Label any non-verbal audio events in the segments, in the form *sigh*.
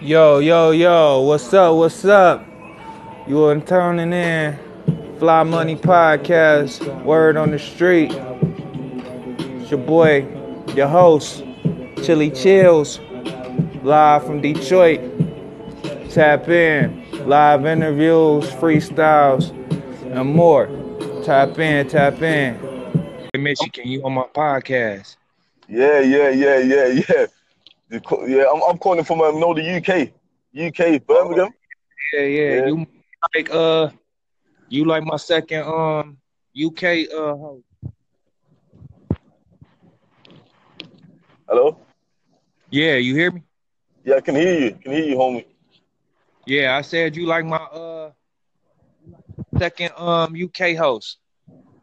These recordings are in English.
Yo, yo, yo, what's up? What's up? You are turning in Fly Money Podcast, Word on the Street. It's your boy, your host, Chili Chills, live from Detroit. Tap in, live interviews, freestyles, and more. Tap in, tap in. Can you on my podcast? Yeah, yeah, yeah, yeah, yeah. The Yeah, I'm, I'm calling from um, no the UK, UK Birmingham. Yeah, yeah. Yeah. You like uh you like my second um UK uh host. Hello. Yeah, you hear me? Yeah, I can hear you. Can hear you, homie. Yeah, I said you like my uh second um UK host.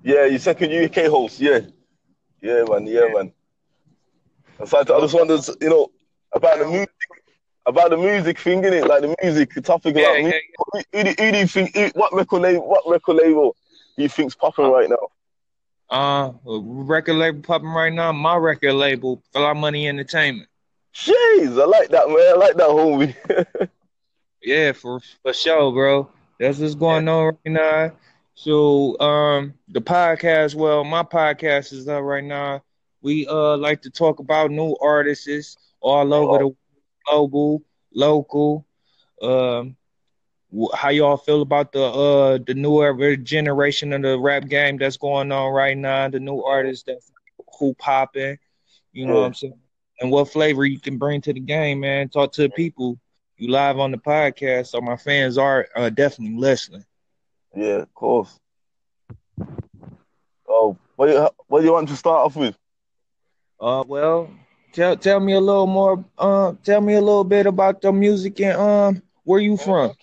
Yeah, your second UK host. Yeah, yeah, man. Yeah, man. So I, I just wondered, you know, about the music, about the music thing, innit? Like the music the topic Yeah, about yeah, music. Who, who, do- who do you think? Who, what record label? What record label do you think's popping right now? Uh record label popping right now, my record label, Fly Money Entertainment. Jeez, I like that, man. I like that, homie. *laughs* Yeah, for for sure, bro. That's what's going on right now. So um the podcast, well, my podcast is up right now. We uh like to talk about new artists all over the global, local. Um how y'all feel about the uh the newer generation of the rap game that's going on right now, the new artists that's who popping, you know what I'm saying? And what flavor you can bring to the game, man. Talk to the people. You live on the podcast, so my fans are uh, definitely listening. yeah, of course. Oh, what you, what do you want to start off with? Uh, well, tell tell me a little more. Uh, tell me a little bit about the music and um, where you from?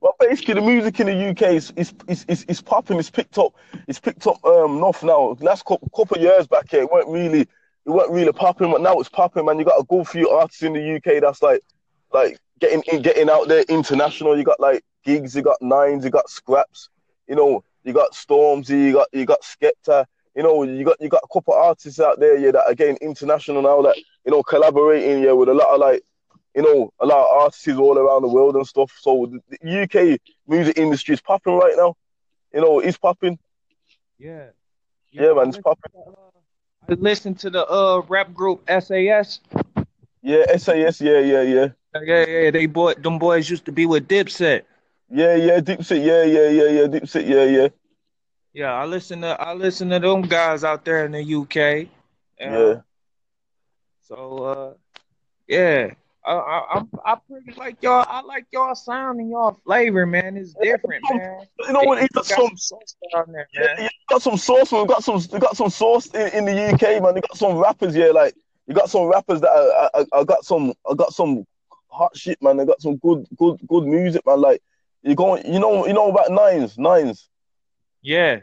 Well, basically, the music in the UK is is is, is, is popping. It's picked up. It's picked up um north now. Last couple, of years back here, it weren't really it weren't really popping, but now it's popping, man. You got a good few artists in the UK that's like like getting in, getting out there international. You got like Giggs, you got Nines, you got Skrapz. You know, you got Stormzy, you got you got Skepta. You know, you got you got a couple of artists out there, yeah, that are getting international now. That you know, collaborating, yeah, with a lot of like you know, a lot of artists all around the world and stuff. So the, the UK music industry is popping right now. You know, it's popping. Yeah, Yeah, man, it's popping. I listened to the uh rap group SAS. Yeah, SAS, yeah, yeah, yeah. Yeah, yeah, they boy, them boys used to be with Dipset. Yeah, yeah, Dipset, yeah, yeah, yeah, yeah, Dipset, yeah, yeah. Yeah, I listen to I listen to them guys out there in the UK. Yeah. So uh, yeah, I I I'm, pretty like y'all. I like y'all sound and y'all flavor, man. It's different, man. You know what? It's Got some, sauce down there, man. yeah, got some sauce. We got some, we got some sauce in, in the UK, man. You got some rappers, yeah, like you got some rappers that I, I, I got some, I got some hot shit, man. I got some good, good, good music, man. Like you going, you know, you know about Nines, Nines. Yeah,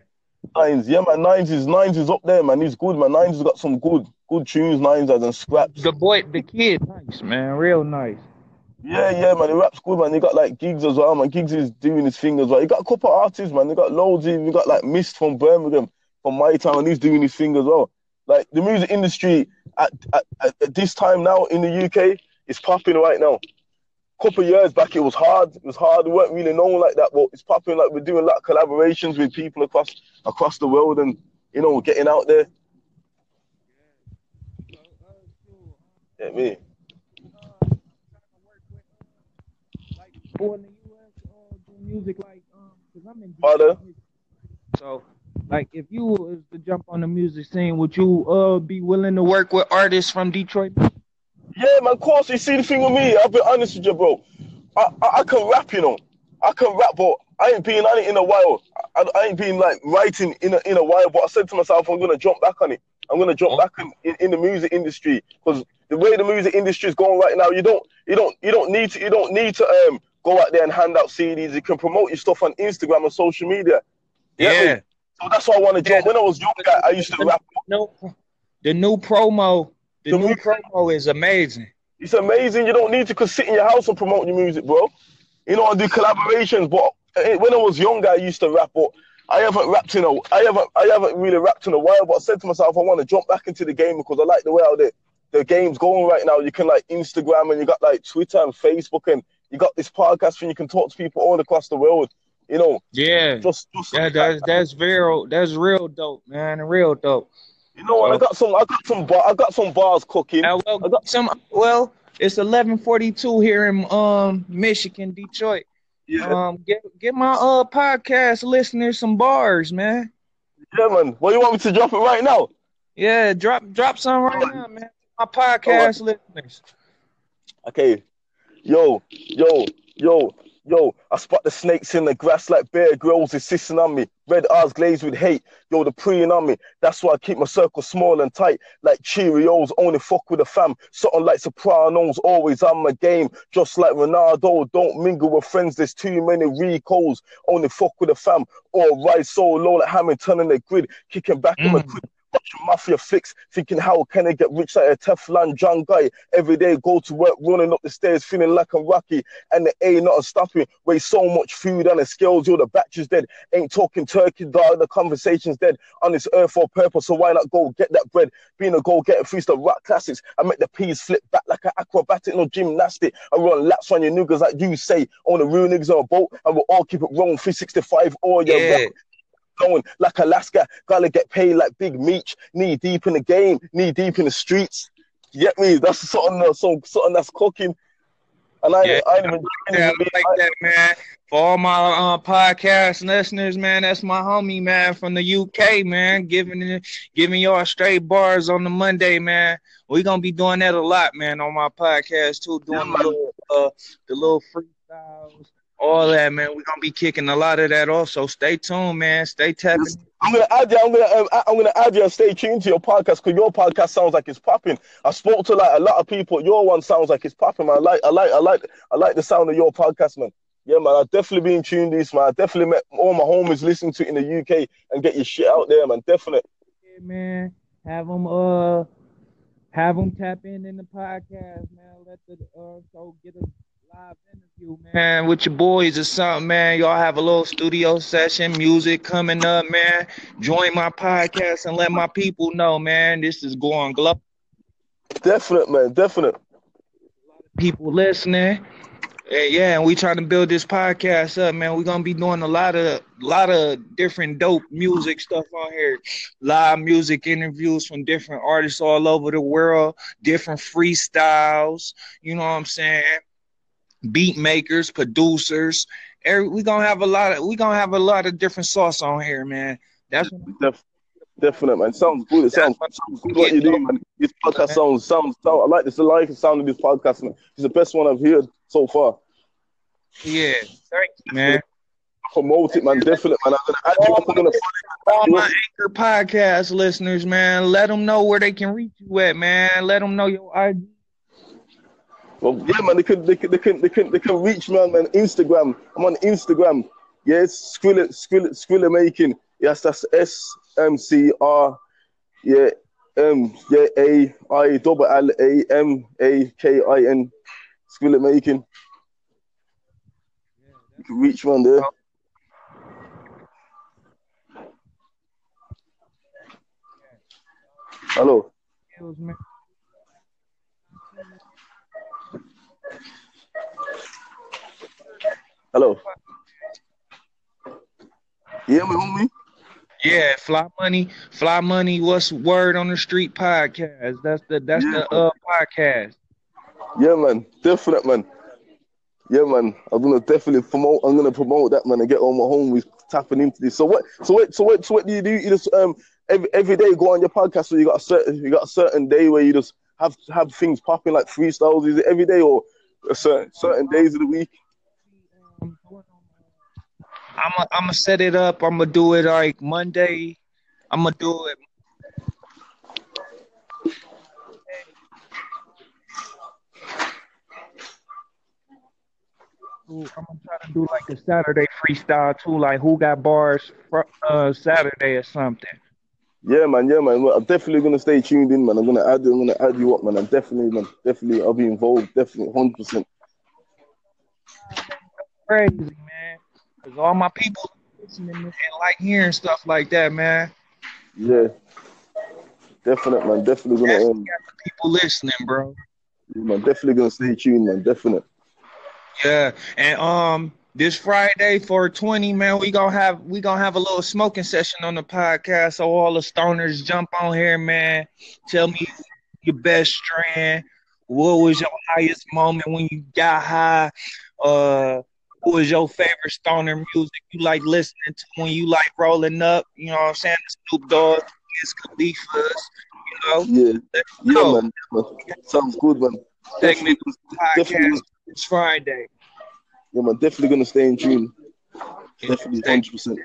Nines, yeah, man. Nines is Nines is up there, man. He's good, man. Nines has got some good, good tunes. Nines has and Skrapz. the boy, the kid, nice man, real nice. Yeah, yeah, man. He raps good, man. He got like Giggs as well, man. Giggs is doing his thing as well. He got a couple of artists, man. He got loads. Of, he got like Mist from Birmingham, from my town. He's doing his thing as well. Like the music industry at, at, at this time now in the UK is popping right now. Couple of years back, it was hard. It was hard. We weren't really known like that, but it's popping. Like we're doing a lot of collaborations with people across across the world, and you know, getting out there. Yeah, me. People in the US do music like um, cause I'm in Pardon? So, like, if you was to jump on the music scene, would you uh be willing to work with artists from Detroit? Yeah, man, of course. You see the thing with me, I'll be honest with you, bro. I, I, I can rap, you know. I can rap, but I ain't been on it in a while. I, I ain't been like writing in a, in a while, but I said to myself, I'm gonna jump back on it. I'm gonna jump back in, in, in the music industry because the way the music industry is going right now, you don't you don't you don't need to you don't need to um go out there and hand out CDs. You can promote your stuff on Instagram and social media. You get me? Yeah. So that's why I want to jump. When I was younger, I used to rap. No, the new promo, the The new promo is amazing. It's amazing. You don't need to sit in your house and promote your music, bro. You know, I do collaborations. But eh, when I was younger, I used to rap. But I haven't rapped in a, I haven't, I haven't really rapped in a while. But I said to myself, I want to jump back into the game because I like the way how they, the game's going right now. You can like Instagram and you got like Twitter and Facebook and you got this podcast and you can talk to people all across the world. You know. Yeah. Just, just Yeah, that's that's real. That's real dope, man. Real dope. You know what? I got some. I got some. Bar, I got some bars cooking. Uh, well, I got- some well, it's eleven forty two here in um Michigan, Detroit. Yeah, Um, get get my uh podcast listeners some bars, man. yeah, man. What you want me to drop it right now? Yeah, drop drop some right now, man. My podcast listeners. Okay. Yo, yo, yo, yo. I spot the snakes in the grass like Bear Grylls is sissing on me. Red eyes glazed with hate. Yo, the preying on me. That's why I keep my circle small and tight. Like Cheerios, only fuck with the fam. Something like Sopranos, always on my game. Just like Ronaldo, don't mingle with friends. There's too many recalls. Only fuck with the fam. Or ride so low like Hamilton in the grid. Kicking back in my Mm. crib. Watching mafia flicks, thinking how can I get rich like a Teflon John guy? Every day go to work, running up the stairs, feeling like I'm Rocky, and the A not a stopping. Waste so much food on the scales, yo, the batch is dead. Ain't talking turkey, dog. The conversation's dead on this earth for purpose. So why not go get that bread? Being a go getter, freestyle rock classics. I make the peas flip back like an acrobatic, no gymnastic. I run laps on your niggas like you say. On the real niggas on a boat, and we'll all keep it rolling. 365 all your Yeah, going like Alaska. Gotta get paid like Big Meech. Knee deep in the game, knee deep in the streets. You get me? That's something, uh, some, something that's cooking. And I, Yeah. I ain't even. yeah, I like that, man. For all my uh, podcast listeners, man, that's my homie, man, from the UK, man, giving giving y'all straight bars on the Monday, man. We gonna be doing that a lot, man, on my podcast too, doing Yeah, the little, uh, the little freestyles, all that, man. We're gonna be kicking a lot of that off. So stay tuned, man. Stay tapping. I'm gonna add you. I'm gonna. Um, I'm gonna add you stay tuned to your podcast because your podcast sounds like it's popping. I spoke to like a lot of people. Your one sounds like it's popping. Man. I like. I like. I like. I like the sound of your podcast, man. Yeah, man. I've definitely been tuned this, man. I definitely met all my homies listening to it in the UK and get your shit out there, man. Definitely. Yeah, man. Have them uh have them tap in in the podcast, man. Let the uh so get a live interview, man, with your boys or something, man. Y'all have a little studio session, music coming up, man. Join my podcast and let my people know, man. This is going global. Definite, man. Definite. People listening. Yeah, yeah, and we trying to build this podcast up, man. We're gonna be doing a lot of lot of different dope music stuff on here. Live music interviews from different artists all over the world, different freestyles, you know what I'm saying? Beat makers, producers. Every, we gonna have a lot of we gonna have a lot of different sauce on here, man. That's what Def- definite, man. Sounds good. It sounds, sounds good what you do, man. This podcast sounds sounds. sound I like this. I like the sound of this podcast, man. It's the best one I've heard so far. yeah. Thank you, man. Promote it, man. Definitely, man. I'm gonna add you. I'm gonna all my anchor podcast listeners, man, let them know where they can reach you at, man. Let them know your IG. Well, yeah, man. They can, they they can, they can, they can reach me on man, Instagram. I'm on Instagram. Yes, Skrilla, Skrilla, Skrilla making. Yes, that's S M C R. Yeah, M. Yeah, A I double L A M A K I N. Skrilla making. You can reach me on there. Hello. Skills, man. Hello. Yeah, my homie. Yeah, Fly Money, Fly Money. What's word on the street podcast? That's the that's the uh podcast. Yeah, man. Definite, man. Yeah, man. I'm gonna definitely promote. I'm gonna promote that, man, and get all my homies tapping into this. So what? So what? So what? So what do you do? You just um every every day go on your podcast. So you got a certain you got a certain day where you just have have things popping like freestyles. Is it every day or a certain certain days of the week? I'm gonna I'm gonna set it up. I'm gonna do it like Monday. I'm gonna do it. I'm gonna try to do like a Saturday freestyle too, like who got bars for uh Saturday or something. Yeah, man. Yeah, man. Well, I'm definitely gonna stay tuned in, man. I'm gonna add. I'm gonna add you up, man. I'm definitely, man. Definitely, I'll be involved. Definitely, hundred percent. Crazy man, cause all my people listening and like hearing stuff like that, man. Yeah. Definite, man. Definitely gonna. Definitely Um, people listening, bro. yeah, man, definitely gonna stay tuned, man. Definite. Yeah, and um, this Friday for twenty, man, we gonna have we gonna have a little smoking session on the podcast. So all the stoners jump on here, man. Tell me your best strand. What was your highest moment when you got high? Uh, what was your favorite stoner music you like listening to when you like rolling up? You know what I'm saying? The Snoop Dogg, Wiz Khalifa's, you know. Yeah, Let's yeah, go. man. man. Sounds good, man. Definitely, Segment definitely, podcast this Friday. yeah, man. Definitely gonna stay in tune. Definitely, Stay- hundred percent.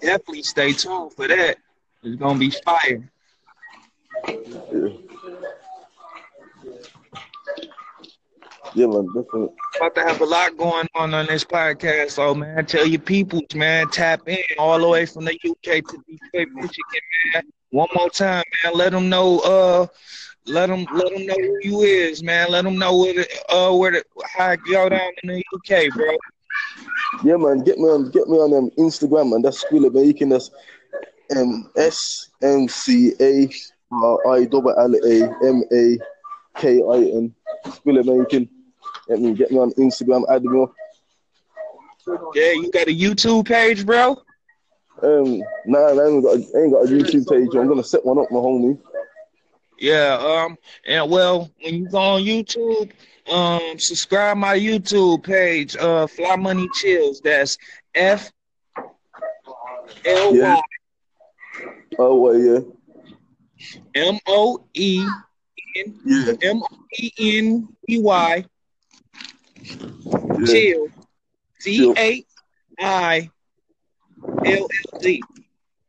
definitely stay tuned for that. It's gonna be fire. Yeah. Yeah, man. Definitely. About to have a lot going on on this podcast, so man, tell your peoples, man, tap in all the way from the UK to Detroit, Michigan, man. One more time, man. Let them know, uh, let them let them know who you is, man. Let them know where the, uh, where the how go down in the UK, bro. Yeah, man. Get me on, get me on um, Instagram, man. That's Skrilla Making. That's um S M C A R I double L A M A K I N. Skrilla Making. Get me, get me on Instagram. Add me up. Yeah, you got a YouTube page, bro. Um, nah, I ain't got, I ain't got a YouTube page. I'm gonna set one up, my homie. Yeah, um, and well, when you go on YouTube, um, subscribe my YouTube page, uh, Fly Money Chills. That's F L Yeah. Oh, well, yeah, M O E N yeah, M O E N E Y Chill C A I L L Z.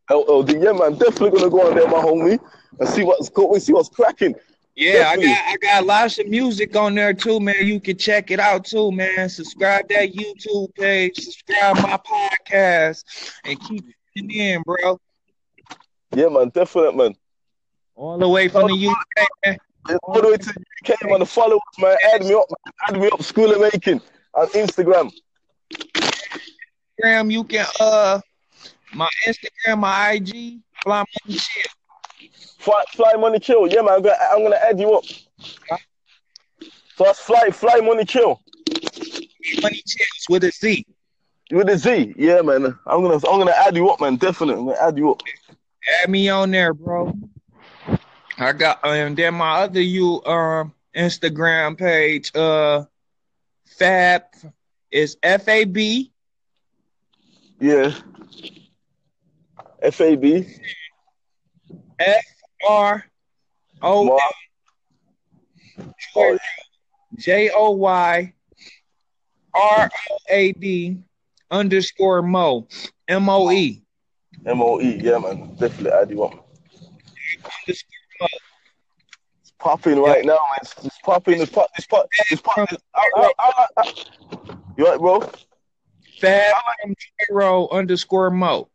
LLD, yeah, man. Definitely gonna go on there, my homie, and see what's going, see what's cracking. Yeah, I got I got lots of music on there too, man. You can check it out too, man. Subscribe that YouTube page, subscribe my podcast, and keep it in, bro. Yeah, man. definitely, man. All the way from the UK, man. All the way to the UK, man. The followers, man. Add me up, man. Add me up. Skrilla Making on Instagram. Instagram, you can uh my Instagram, my IG, fly money shit. Fly, fly money kill. Yeah, man. I'm gonna, I'm gonna add you up. So that's fly, fly money kill Money chills with a Z. with a Z. Yeah, man. I'm gonna, I'm gonna add you up, man. Definitely, I'm gonna add you up. Add me on there, bro. I got and then my other you um Instagram page, uh Fab is F A B Yeah. F A B. F R O J O Y R O A D underscore Mo M O E M O E. Yeah, man. Definitely add you up. underscore Popping right now, man. It's, it's popping. It's pop. It's pop. It's pop. It's, I, I, I, I, you right, bro? Fab from Zero underscore Mo.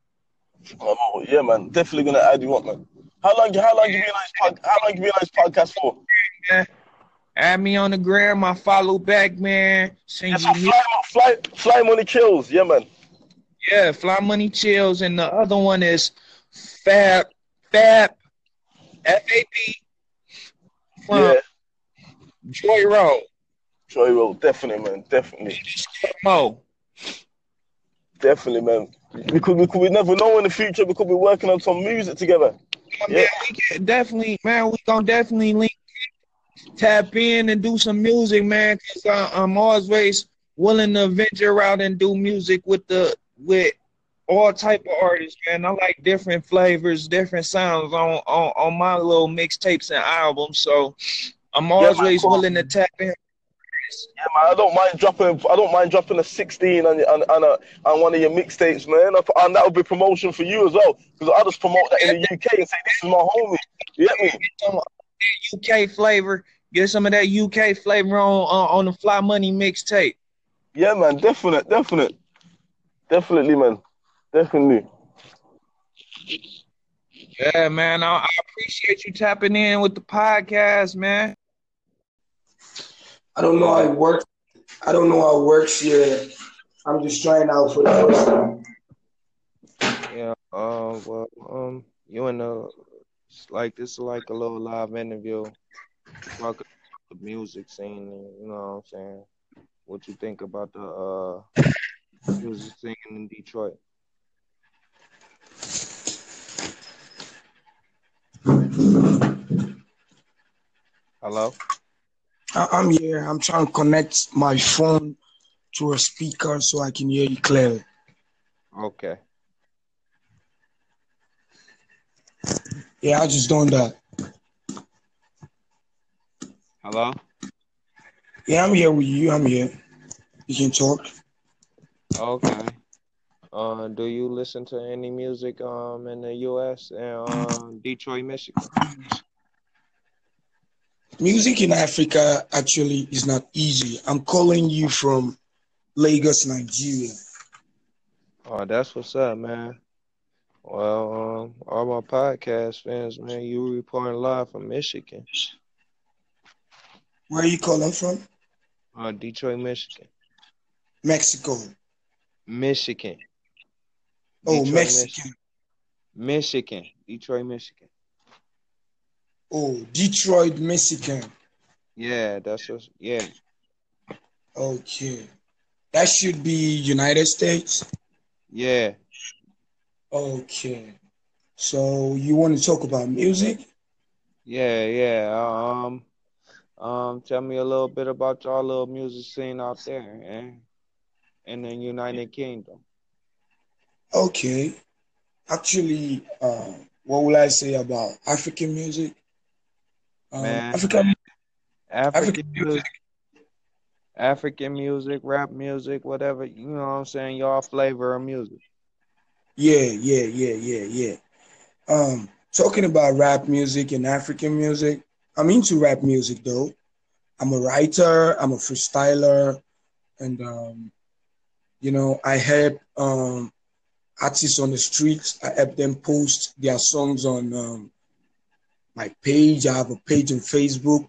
Oh, yeah, man. Definitely gonna add you up, man. How long? How long you been on this How long you been on this podcast for? Add me on the gram. I follow back, man. Send Yeah, you so fly, fly, fly money kills. Yeah, man. Yeah, Fly Money Chills, and the other one is Fab Fab F A B from Yeah, Joy Road. Troy Road. Definitely, man. Definitely, Mo. definitely, man. We could, we could, we never know in the future. We could be working on some music together. Man, we can definitely, man, we gonna definitely link, tap in and do some music, man. Cause uh, I'm always willing to venture out and do music with the with all type of artists, man. I like different flavors, different sounds on on, on my little mixtapes and albums. So I'm always cool. willing to tap in. Yeah, man. I don't mind dropping. I don't mind dropping a 16 on on on, a, on one of your mixtapes, man. And that would be promotion for you as well, because I just promote that in the UK and say this is my homie. You get me? UK flavor. Get some of that UK flavor on on, on the Fly Money mixtape. Yeah, man. Definite, definite, definitely, man. Definitely. Yeah, man. I, I appreciate you tapping in with the podcast, man. I don't know how it works. I don't know how it works here. I'm just trying out for the first time. Yeah. Uh. Well. Um. You in the It's like this is like a little live interview. Talk about the music scene. You know what I'm saying? What you think about the uh music scene in Detroit? Hello. I- I'm here. I'm trying to connect my phone to a speaker so I can hear you clearly. Okay. Yeah, I just doing that. Hello. Yeah, I'm here with you. I'm here. You can talk. Okay. Uh, do you listen to any music um in the U.S. and um, Detroit, Michigan? Music in Africa actually is not easy. I'm calling you from Lagos, Nigeria. Oh, that's what's up, man. Well, um, all my podcast fans, man, you reporting live from Michigan, Where are you calling from? uh, Detroit, Michigan, Mexico. Michigan. Oh, Detroit, Mexican. Michigan, Detroit, Michigan. Oh, Detroit, Michigan. Yeah, that's what. Yeah, Okay. That should be United States. yeah. Okay. So you want to talk about music? Yeah, yeah. Um, um, tell me a little bit about y'all little music scene out there, man, in the United Kingdom. Okay. Actually, uh, what will I say about African music? Um, Man. African African African music, music. African music, rap music, whatever. You know what I'm saying? Y'all flavor of music. Yeah, yeah, yeah, yeah, yeah. Um, talking about rap music and African music, I'm into rap music though. I'm a writer, I'm a freestyler, and um, you know, I help um artists on the streets. I help them post their songs on um, my page. I have a page on Facebook,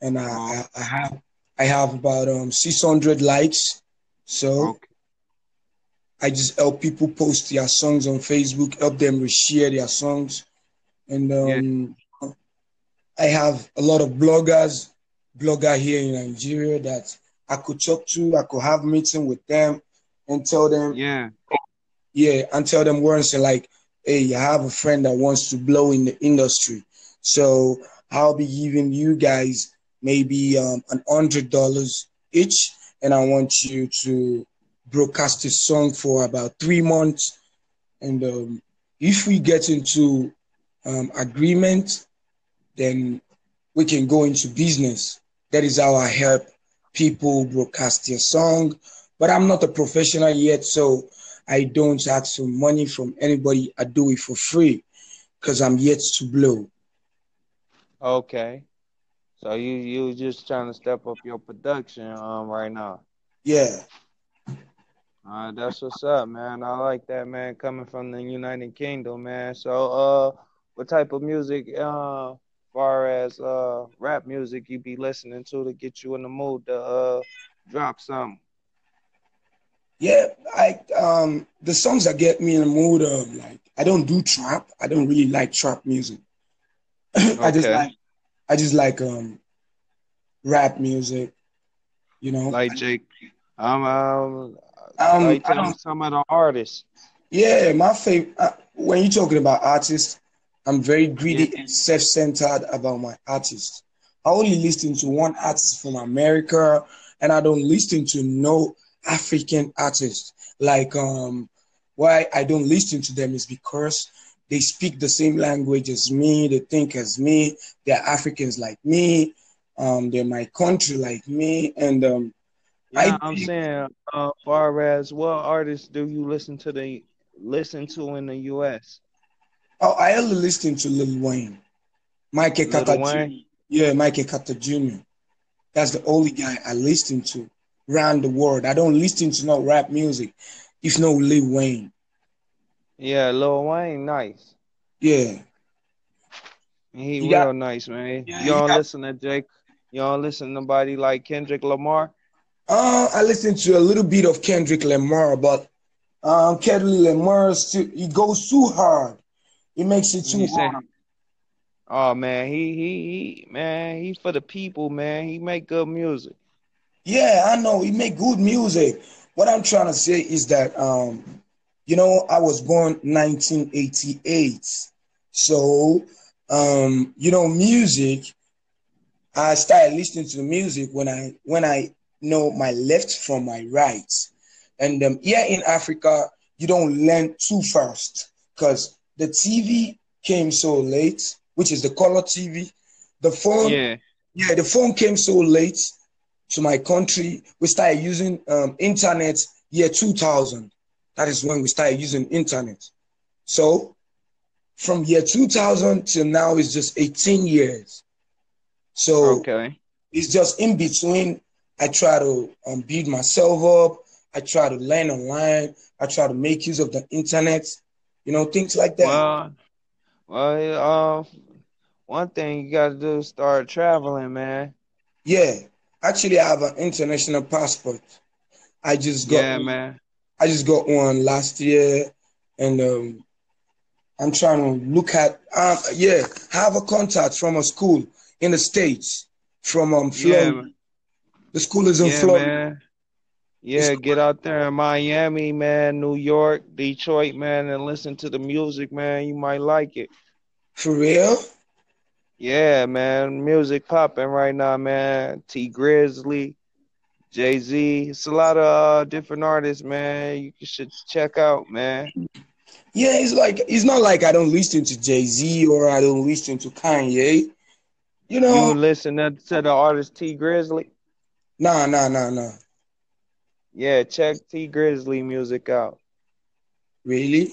and I, I, I have I have about um 600 likes. So Okay. I just help people post their songs on Facebook, help them reshare their songs, and um, I have a lot of bloggers, blogger here in Nigeria that I could talk to. I could have meeting with them and tell them Yeah. yeah, and tell them once like, hey, I have a friend that wants to blow in the industry. So I'll be giving you guys maybe um, an hundred dollars each, and I want you to broadcast a song for about three months. And um, if we get into um, agreement, then we can go into business. That is how I help people broadcast their song. But I'm not a professional yet, so I don't ask for money from anybody. I do it for free because I'm yet to blow. Okay. So you you just trying to step up your production um right now. Yeah. Uh, that's what's up, man. I like that, man. Coming from the United Kingdom, man. So, uh, what type of music, uh, far as uh rap music, you be listening to to get you in the mood to uh drop some? Yeah, I um the songs that get me in the mood of like I don't do trap. I don't really like trap music. *coughs* I just like I just like um rap music, you know. Like Jake, um, um, Um, like I tell me don't- some of the artists. Yeah, my favorite. Uh, when you're talking about artists, I'm very greedy and self-centered about my artists. I only listen to one artist from America, and I don't listen to no African artist. Like, um, why I don't listen to them is because they speak the same language as me, they think as me, they're Africans like me, um, they're my country like me, and um, Yeah, I I'm saying, uh, far as what artists do you listen to the listen to in the U.S.? oh, I only listen to Lil Wayne, Lil Carter Jr. Yeah, Michael Carter Jr. That's the only guy I listen to around the world. I don't listen to no rap music, if no Lil Wayne. Yeah, Lil Wayne, nice. Yeah. He You real got- nice, man. Yeah, y'all got- listen to Jake. Don't listen to nobody like Kendrick Lamar. Uh, I listen to a little bit of Kendrick Lamar, but um, Kendrick Lamar still he goes too hard. He makes it too hard. Oh man, he he he man, he for the people, man. He make good music. Yeah, I know he make good music. What I'm trying to say is that um, you know, I was born 1988. So um, you know, music, I started listening to music when I when I know my left from my right. And um, here in Africa, you don't learn too fast because the TV came so late which is the color TV. The phone, Yeah. yeah, the phone came so late to my country. We started using um, internet year 2000. That is when we started using internet. So from year 2000 till now is just 18 years. So Okay. it's just in between. I try to um, build myself up. I try to learn online. I try to make use of the internet. You know, things like that. Well, well, uh, one thing you gotta do is start traveling, man. Yeah, actually, I have an international passport. I just got Yeah, man. I just got one last year, and um, I'm trying to look at. Um, yeah, have a contact from a school in the states from um Florida. man. The school is in Yeah, Florida. man. Yeah, get out there in Miami, man, New York, Detroit, man, and listen to the music, man. You might like it. For real? Yeah, man. Music popping right now, man. Tee Grizzley, Jay Z. It's a lot of uh, different artists, man. You should check out, man. Yeah, it's like it's not like I don't listen to Jay Z or I don't listen to Kanye. You You know, listen to, to the artist Tee Grizzley? nah, nah, nah, nah. Yeah, check Tee Grizzley music out. Really?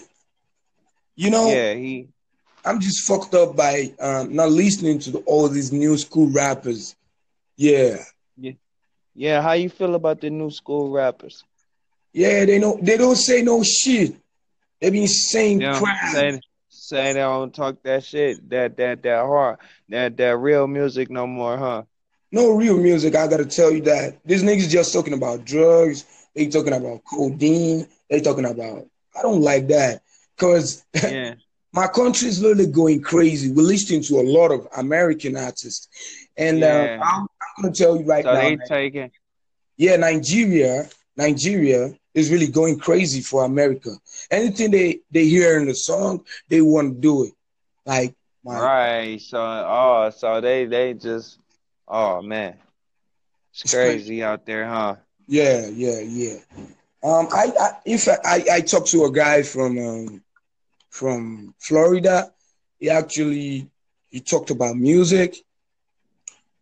You know, Yeah, he. I'm just fucked up by um, not listening to the, all these new school rappers. Yeah. Yeah, how you feel about the new school rappers? Yeah, they know they don't say no shit. They be saying Yeah, crap. say say they don't talk that shit, that that that hard, that that real music no more, huh? No real music. I gotta tell you that these niggas just talking about drugs. They talking about codeine. They talking about. I don't like that because Yeah, *laughs* my country is literally going crazy. We're listening to a lot of American artists, and Yeah. uh, I'm, I'm gonna tell you right so now. they man, taking. yeah, Nigeria, Nigeria is really going crazy for America. Anything they they hear in the song, they want to do it. Like my Right. So oh, so they they just oh man. It's It's crazy. crazy out there, huh? Yeah, yeah, yeah. Um, I, I if I, I, I talked to a guy from um, from Florida. He actually he talked about music,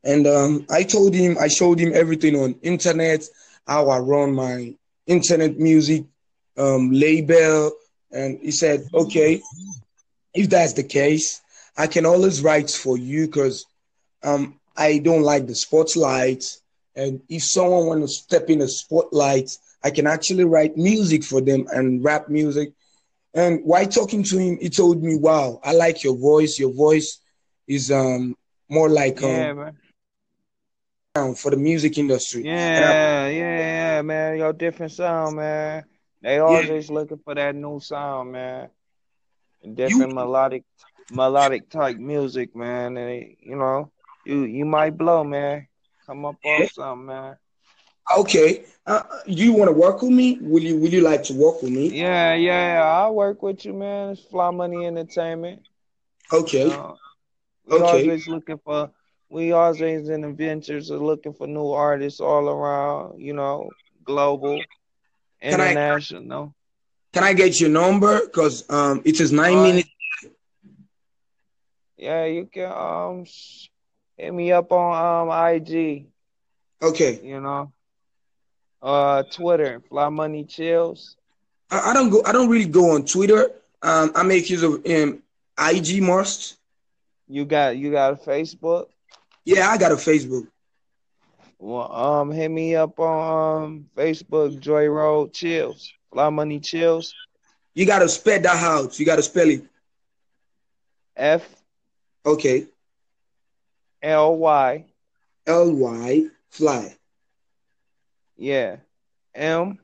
and um, I told him I showed him everything on internet, how I run my internet music um, label, and he said, okay, if that's the case, I can always write for you because um, I don't like the spotlight. And if someone want to step in the spotlight, I can actually write music for them and rap music. And while talking to him, he told me, "Wow, I like your voice. Your voice is um more like um. For the music industry." I- Yeah, yeah, yeah, man. Your different sound, man. They always looking for that new sound, man. Different melodic, melodic type music, man. And it- you know, you you might blow, man. Come up on Yeah. something, man. okay, uh, you want to work with me? Will you Will you like to work with me? Yeah, yeah. yeah. I'll work with you, man. It's Fly Money Entertainment. Okay, Uh, we Okay. always looking for. We always in adventures of looking for new artists all around. You know, global, Can I- international. can I get your number? Cause um it is nine right. minutes. Yeah, you can um hit me up on um IG, Okay, you know. Uh Twitter, Fly Money Chills. I, I don't go. I don't really go on Twitter. Um, I make use of um IG most. You got you got a Facebook? Yeah, I got a Facebook. Well, um hit me up on um Facebook, Joy Road Chills. Fly Money Chills. You gotta spell that out. You gotta spell it. F Okay. L Y. L Y fly. Yeah. M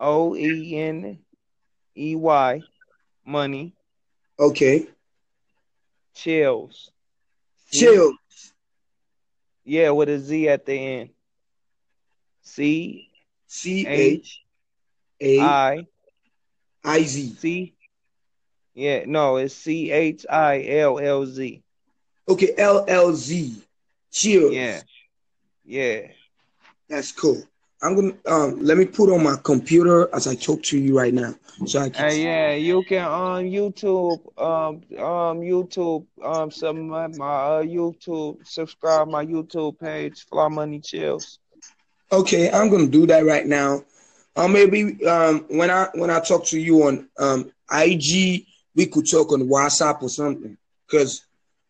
O E N E Y money Okay. chills. Chill. Yeah, with a Z at the end. C C H A I I Z. C. Yeah, no, it's C H I L L Z. Okay, L L Z. Chill. Yeah, yeah. That's cool. I'm gonna um let me put on my computer as I talk to you right now. So I can Hey, yeah, you can on YouTube, um, um, YouTube, um, some my, my uh, YouTube, subscribe my YouTube page, Fly Money Chills. Okay, I'm gonna do that right now. Or maybe um when I when I talk to you on um IG, we could talk on WhatsApp or something. Cause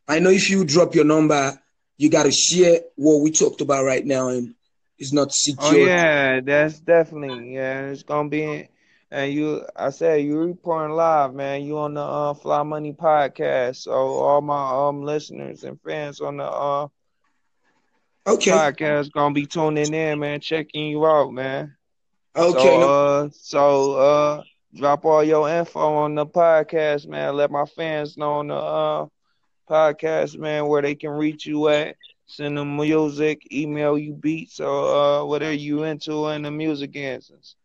I know if you drop your number, you gotta share what we talked about right now and it's not Oh secure. yeah, that's definitely yeah. It's gonna be, and you, I said you reporting live, man. You on the uh, Fly Money podcast, so all my um listeners and fans on the uh Okay. podcast gonna be tuning in, man, checking you out, man. Okay. So no- uh, so uh, drop all your info on the podcast, man. Let my fans know on the uh podcast, man, where they can reach you at. Send them music, email you beats, or uh, whatever you into in the music instance.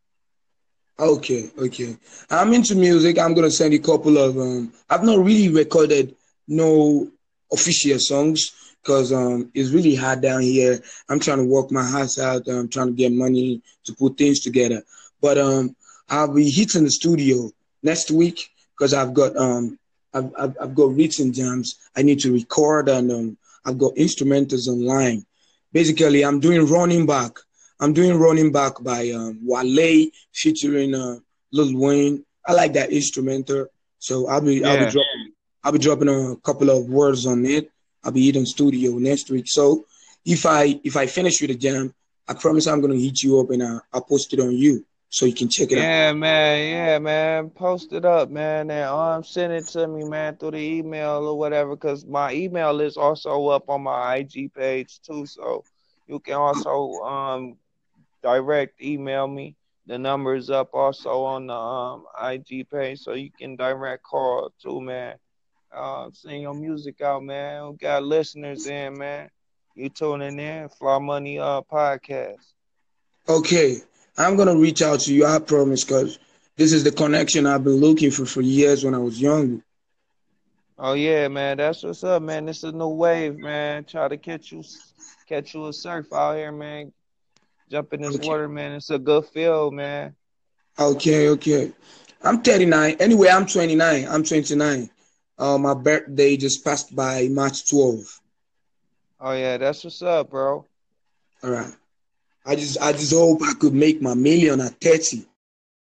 Okay, okay. I'm into music. I'm gonna send a couple of um I've not really recorded no official songs because um it's really hard down here. I'm trying to work my ass out. I'm trying to get money to put things together. But um I'll be hitting the studio next week because I've got um I've, I've I've got written jams I need to record and um I've got instrumentals online. Basically, I'm doing running back. I'm doing running back by um, Wale featuring uh, Lil Wayne. I like that instrumental, so I'll be I'll be dropping I'll be dropping a couple of words on it. I'll be in studio next week. So if I if I finish with the jam, I promise I'm gonna hit you up and uh, I'll post it on you so you can check it out. Yeah, man. Yeah, man. Post it up, man, and um, send it to me, man, through the email or whatever. Cause my email is also up on my IG page too, so you can also um direct email me. The number is up also on the um IG page, so you can direct call too, man. Uh, send your music out, man. We got listeners in, man. You tuning in, Fly Money uh podcast. Okay, I'm gonna reach out to you. I promise, cause this is the connection I've been looking for for years when I was young. Oh yeah, man, that's what's up, man. This is a new wave, man. Try to catch you, catch you a surf out here, man. Jump in this Okay. water, man. It's a good feel, man. Okay, okay. I'm 39. Anyway, I'm 29. I'm 29. Uh, my birthday just passed by March 12. Oh yeah, that's what's up, bro. All right. I just I just hope I could make my million at 30.